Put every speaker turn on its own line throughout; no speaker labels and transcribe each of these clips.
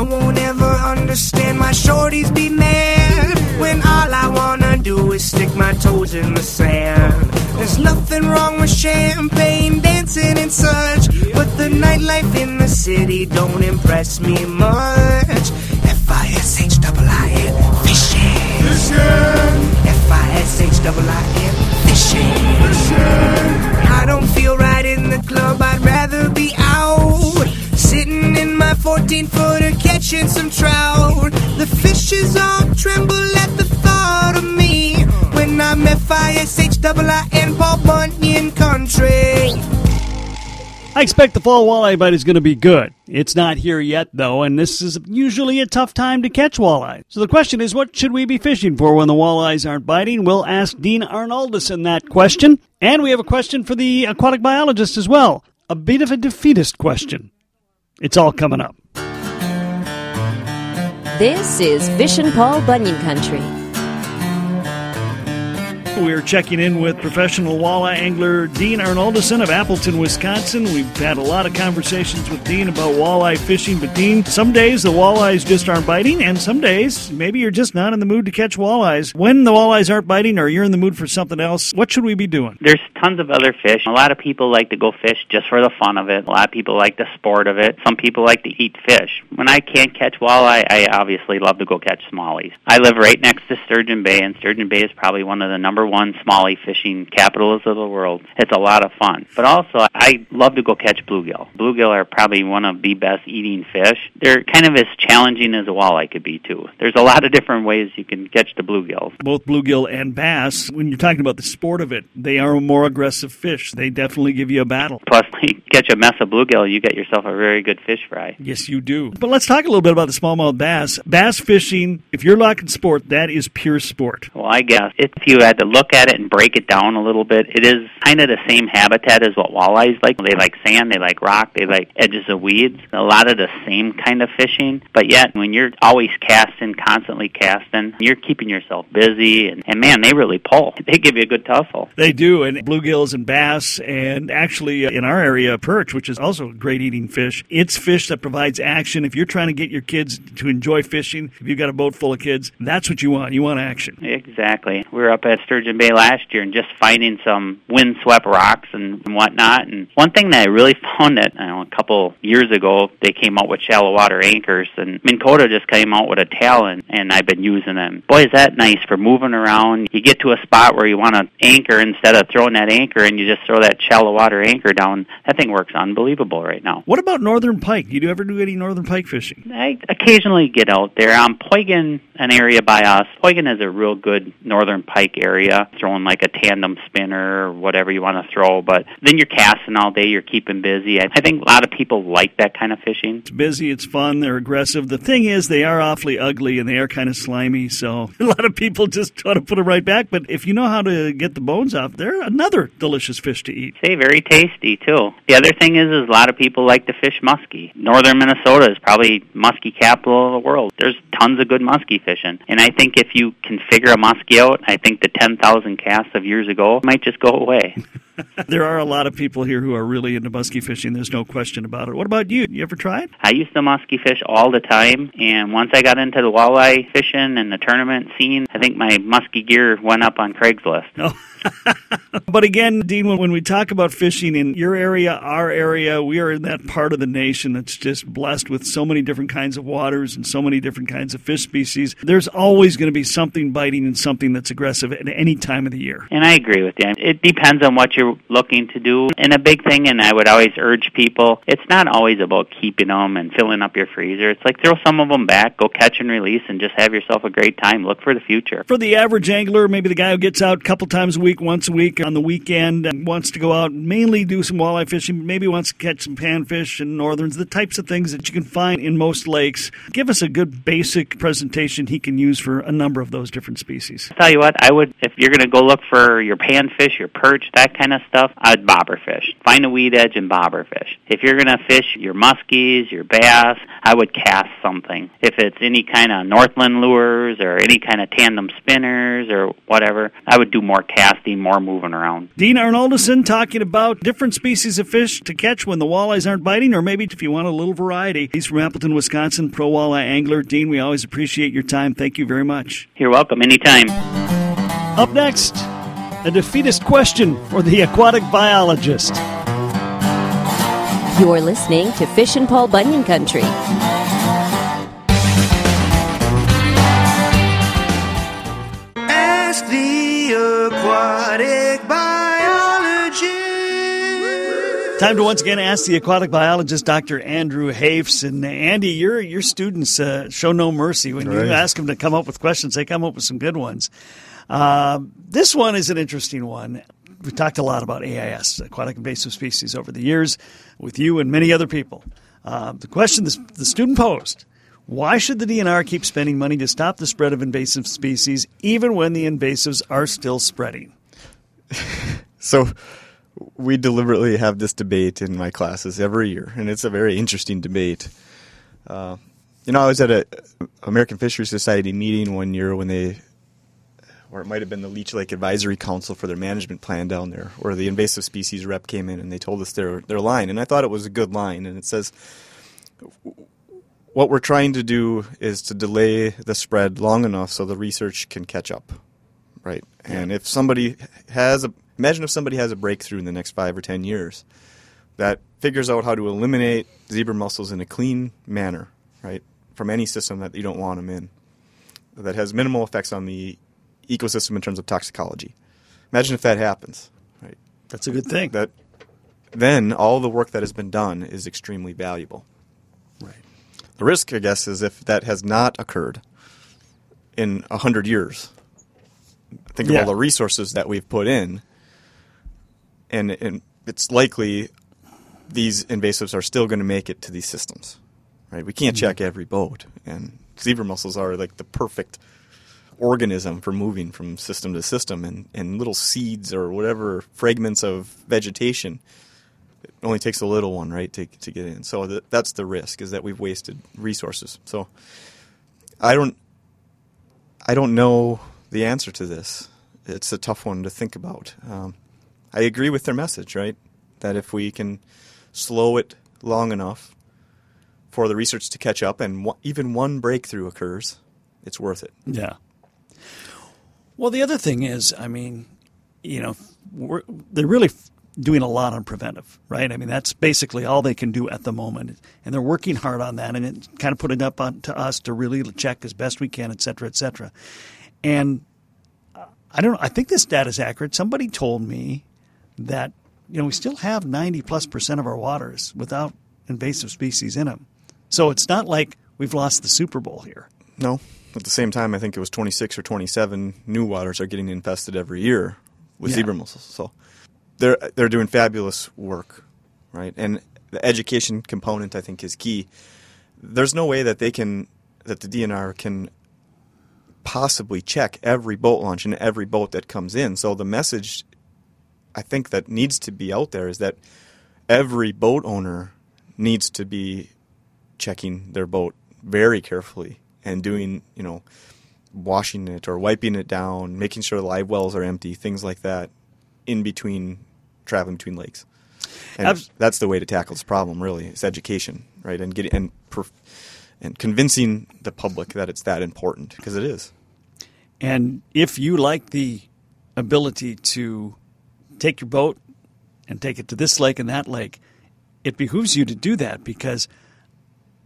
I won't ever understand my shorties be mad when all I wanna do is stick my toes in the sand. There's nothing wrong with champagne, dancing and such, but the nightlife in the city don't impress me much. F I S H I I N fishing. F I S H I I N fishing. Fishing. I don't feel right in the club. I'd rather be out. Sitting in my 14 catching some trout. The fishes all tremble at the thought of me. When I'm F I S H I N Paul Bunyan country.
I expect the fall walleye bite is going to be good. It's not here yet, though, and this is usually a tough time to catch walleye. So the question is, what should we be fishing for when the walleyes aren't biting? We'll ask Dean Arnoldussen that question. And we have a question for the aquatic biologist as well. A bit of a defeatist question. It's all coming up.
This is Fishin' Paul Bunyan Country.
We're checking in with professional walleye angler Dean Arnoldussen of Appleton, Wisconsin. We've had a lot of conversations with Dean about walleye fishing, but Dean, some days the walleyes just aren't biting, and some days maybe you're just not in the mood to catch walleyes. When the walleyes aren't biting or you're in the mood for something else, what should we be doing?
There's tons of other fish. A lot of people like to go fish just for the fun of it. A lot of people like the sport of it. Some people like to eat fish. When I can't catch walleye, I obviously love to go catch smallies. I live right next to Sturgeon Bay, and Sturgeon Bay is probably one of the number one smallie fishing capitals of the world. It's a lot of fun. But also, I love to go catch bluegill. Bluegill are probably one of the best eating fish. They're kind of as challenging as a walleye could be, too. There's a lot of different ways you can catch the bluegills.
Both bluegill and bass, when you're talking about the sport of it, they are a more aggressive fish. They definitely give you a battle.
Plus, you catch a mess of bluegill, you get yourself a very good fish fry.
Yes, you do. But let's talk a little bit about the smallmouth bass. Bass fishing, if you're talking sport, that is pure sport.
Well, I guess if you had to look at it and break it down a little bit, it is kind of the same habitat as what walleyes like. They like sand, they like rock, they like edges of weeds. A lot of the same kind of fishing, but yet when you're always casting, constantly casting, you're keeping yourself busy, and, and man, they really pull. They give you a good tussle.
They do, and bluegills and bass, and actually uh, in our area, perch, which is also a great eating fish. It's fish that provides action. If you're trying to get your kids to enjoy fishing, if you've got a boat full of kids, that's what you want. You want action.
Exactly. We were up at Sturgeon Bay last year and just finding some windswept rocks and, and whatnot. And one thing that I really found that I know a couple years ago they came out with shallow water anchors, and Minn Kota just came out with a talon, and I've been using them. Boy, is that nice for moving around. You get to a spot where you want to anchor instead of throwing that anchor, and you just throw that shallow water anchor down. That thing works unbelievable right now.
What about northern pike? Do you ever do any northern pike fishing?
I occasionally get out there. Um, Poygan, an area by us. Poygan is a real good northern pike area. Throwing like a tandem spinner or whatever you want to throw, but then you're casting all day. You're keeping busy. I, I think a lot of people like that kind of fishing.
It's busy. It's fun. They're aggressive. The thing is, they are awfully ugly and they are kind of slimy. So a lot of people just try to put them right back. But if you know how to get the bones off, they're another delicious fish to eat.
Say very tasty too. The other thing is, is a lot of people like to fish muskie. Northern Minnesota is probably muskie capital of the world. There's tons of good muskie fishing, and I think if you can figure a muskie out, I think the ten thousand casts of years ago might just go away.
there are a lot of people here who are really into muskie fishing. There's no question about it. What about you? You ever tried?
I used to muskie fish all the time, and once I got into the walleye fishing and the tournament scene, I think my muskie gear went up on Craigslist.
Oh. but again, Dean, when we talk about fishing in your area, our area, we are in that part of the nation that's just blessed with so many different kinds of waters and so many different kinds of fish species. There's always going to be something biting and something that's aggressive at any time of the year.
And I agree with you. It depends on what you're looking to do. And a big thing, and I would always urge people, it's not always about keeping them and filling up your freezer. It's like throw some of them back, go catch and release, and just have yourself a great time. Look for the future.
For the average angler, maybe the guy who gets out a couple times a week, once a week on the weekend, wants to go out mainly do some walleye fishing, maybe wants to catch some panfish and northerns, the types of things that you can find in most lakes. Give us a good basic presentation he can use for a number of those different species.
I'll tell you what, I would, if you're going to go look for your panfish, your perch, that kind of stuff, I'd bobber fish. Find a weed edge and bobber fish. If you're going to fish your muskies, your bass, I would cast something. If it's any kind of Northland lures or any kind of tandem spinners or whatever, I would do more cast casting, more moving around.
Dean Arnoldussen talking about different species of fish to catch when the walleyes aren't biting, or maybe if you want a little variety. He's from Appleton, Wisconsin, pro walleye angler. Dean, we always appreciate your time. Thank you very much.
You're welcome. Anytime.
Up next, a defeatist question for the aquatic biologist.
You're listening to Fishin' Paul Bunyan Country.
Time to once again ask the aquatic biologist, Dr. Andrew Hafs. And uh, Andy, your your students uh, show no mercy when
Right.
you ask them to come up with questions. They come up with some good ones. Um, this one is an interesting one. We've talked a lot about AIS, aquatic invasive species, over the years with you and many other people. Uh, the question the, the student posed why should the DNR keep spending money to stop the spread of invasive species even when the invasives are still spreading?
So we deliberately have this debate in my classes every year, and it's a very interesting debate. Uh, you know, I was at a American Fisheries Society meeting one year when they, or it might have been the Leech Lake Advisory Council for their management plan down there, where the invasive species rep came in and they told us their their line, and I thought it was a good line, and it says. What we're trying to do is to delay the spread long enough so the research can catch up right? And if somebody has a imagine if somebody has a breakthrough in the next five or ten years that figures out how to eliminate zebra mussels in a clean manner, right, from any system that you don't want them in, that has minimal effects on the ecosystem in terms of toxicology. Imagine if that happens, right?
That's a good thing.
That then all the work that has been done is extremely valuable.
right.
The risk, I guess, is if that has not occurred in a hundred years. Think
Yeah.
of all the resources that we've put in, and, and it's likely these invasives are still going to make it to these systems, right? We can't check every boat, and zebra mussels are like the perfect organism for moving from system to system, and, and little seeds or whatever fragments of vegetation it only takes a little one, right, to to get in. So th- that's the risk is that we've wasted resources. So I don't I don't know the answer to this. It's a tough one to think about. Um, I agree with their message, right? That if we can slow it long enough for the research to catch up, and w- even one breakthrough occurs, it's worth it.
Yeah. Well, the other thing is, I mean, you know, they're really doing a lot on preventive, right? I mean, that's basically all they can do at the moment, and they're working hard on that, and it's kind of putting it up on to us to really check as best we can, et cetera, et cetera. And uh, I don't. know, I think this data is accurate. Somebody told me that you know we still have ninety plus percent of our waters without invasive species in them, so it's not like we've lost the Super Bowl here.
No. At the same time, I think it was 26 or 27 new waters are getting infested every year with
Yeah.
zebra mussels. So they're they're doing fabulous work, right? And the education component, I think, is key. There's no way that they can that the DNR can possibly check every boat launch and every boat that comes in. So the message I think that needs to be out there is that every boat owner needs to be checking their boat very carefully and doing, you know, washing it or wiping it down, making sure the live wells are empty, things like that, in between traveling between lakes. And that's the way to tackle this problem. Really, it's education, right? And getting and perf- and convincing the public that it's that important because it is.
And if you like the ability to take your boat and take it to this lake and that lake, it behooves you to do that because,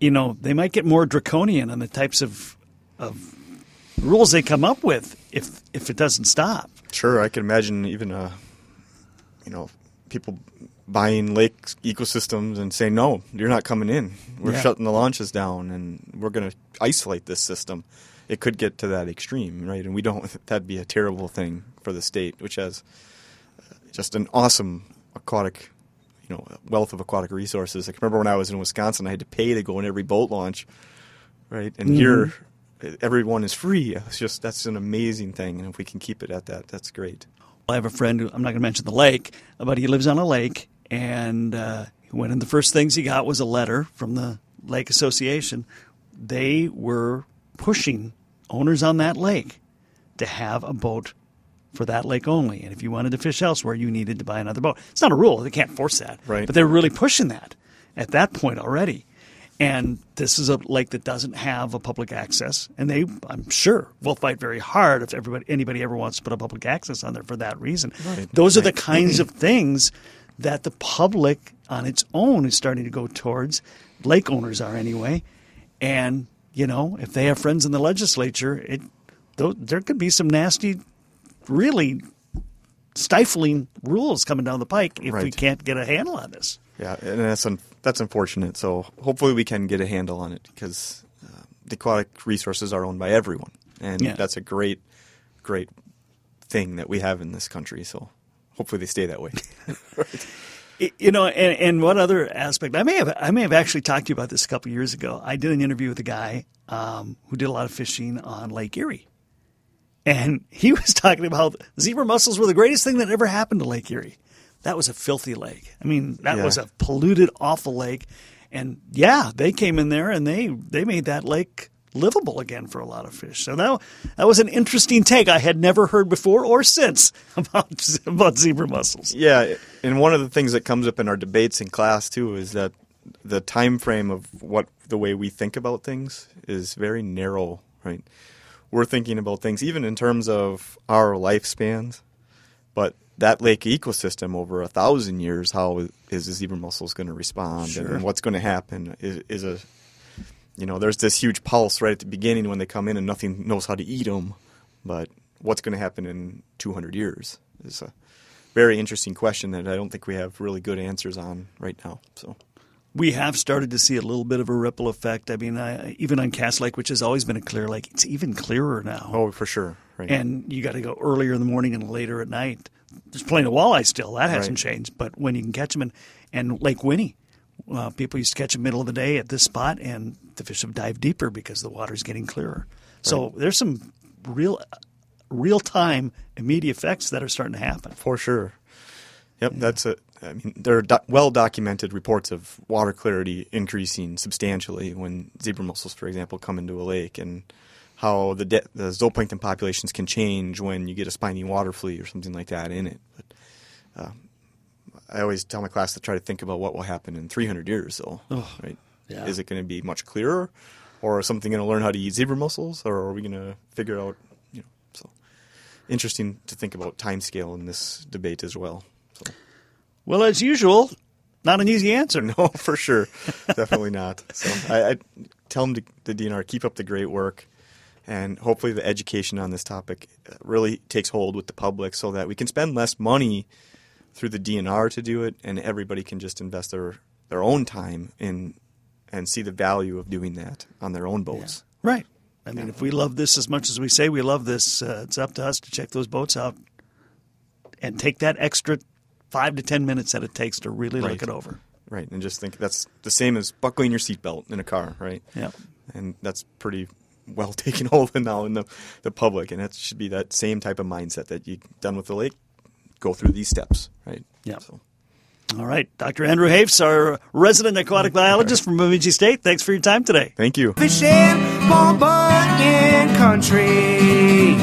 you know, they might get more draconian on the types of, of rules they come up with if if it doesn't stop.
Sure, I can imagine even uh, you know, people buying lake ecosystems and saying, "No, you're not coming in. We're
Yeah.
shutting the launches down, and we're going to isolate this system." It could get to that extreme, right? And we don't. That'd be a terrible thing for the state, which has just an awesome aquatic, you know, wealth of aquatic resources. I can remember when I was in Wisconsin, I had to pay to go in every boat launch, right? And here, everyone is free. It's just that's an amazing thing, and if we can keep it at that, that's great.
I have a friend who I'm not going to mention the lake, but he lives on a lake, and uh, one of the first things he got was a letter from the Lake Association. They were pushing owners on that lake to have a boat for that lake only. And if you wanted to fish elsewhere, you needed to buy another boat. It's not a rule; they can't force that.
Right.
But they're really pushing that at that point already. And this is a lake that doesn't have a public access, and they, I'm sure, will fight very hard if everybody, anybody ever wants to put a public access on there for that reason.
Right.
Those are the kinds of things that the public on its own is starting to go towards. Lake owners are anyway, and you know if they have friends in the legislature, it there could be some nasty, really stifling rules coming down the pike if we can't get a handle on this.
Yeah, and that's un- that's unfortunate. So hopefully we can get a handle on it because uh, the aquatic resources are owned by everyone, and
Yeah.
that's a great, great thing that we have in this country. So hopefully they stay that way.
Y- You know, and, and one other aspect, I may have I may have actually talked to you about this a couple years ago. I did an interview with a guy um, who did a lot of fishing on Lake Erie, and he was talking about zebra mussels were the greatest thing that ever happened to Lake Erie. That was a filthy lake. I mean, that
Yeah.
was a polluted, awful lake, and yeah, they came in there and they they made that lake livable again for a lot of fish. So that that was an interesting take I had never heard before or since about about zebra mussels.
Yeah, and one of the things that comes up in our debates in class too is that the time frame of what the way we think about things is very narrow, right? We're thinking about things even in terms of our lifespans, but that lake ecosystem over a thousand years, how is the zebra mussels going to respond,
Sure.
and what's going to happen is, is a you know, there's this huge pulse right at the beginning when they come in and nothing knows how to eat them. But what's going to happen in 200 years is a very interesting question that I don't think we have really good answers on right now. So,
we have started to see a little bit of a ripple effect. I mean, I, even on Cass Lake, which has always been a clear lake, it's even clearer now.
oh, for sure, right?
And you got to go earlier in the morning and later at night. There's plenty of walleye still. That hasn't
Right.
changed. But when you can catch them, and, and Lake Winnie, uh, people used to catch them middle of the day at this spot, and the fish have dived deeper because the water's getting clearer. So there's some real, real time immediate effects that are starting to happen.
for sure. Yep, that's a. I mean, there are do- well documented reports of water clarity increasing substantially when zebra mussels, for example, come into a lake, and how the de- the zooplankton populations can change when you get a spiny water flea or something like that in it. But uh, I always tell my class to try to think about what will happen in 300 years. So, right,
yeah.
is it going to be much clearer, or is something going to learn how to eat zebra mussels, or are we going to figure out, you know, so interesting to think about time scale in this debate as well. So.
Well, as usual, not an easy answer.
No, for sure, definitely not. So I, I tell them to the DNR keep up the great work, and hopefully the education on this topic uh, really takes hold with the public, so that we can spend less money through the DNR to do it, and everybody can just invest their their own time in and see the value of doing that on their own boats.
Right. I mean, if we love this as much as we say we love this, uh, it's up to us to check those boats out and take that extra five to ten minutes that it takes to really look it over.
Right, and just think that's the same as buckling your seatbelt in a car, right?
Yeah.
and that's pretty well taken hold of now in the, the public, and that should be that same type of mindset that you done with the lake. Go through these steps, right?
Yeah.
So,
All right. Dr. Andrew Hafs, our resident aquatic biologist from Bemidji State, thanks for your time today.
thank you.
Fishing, Paul Bunyan country.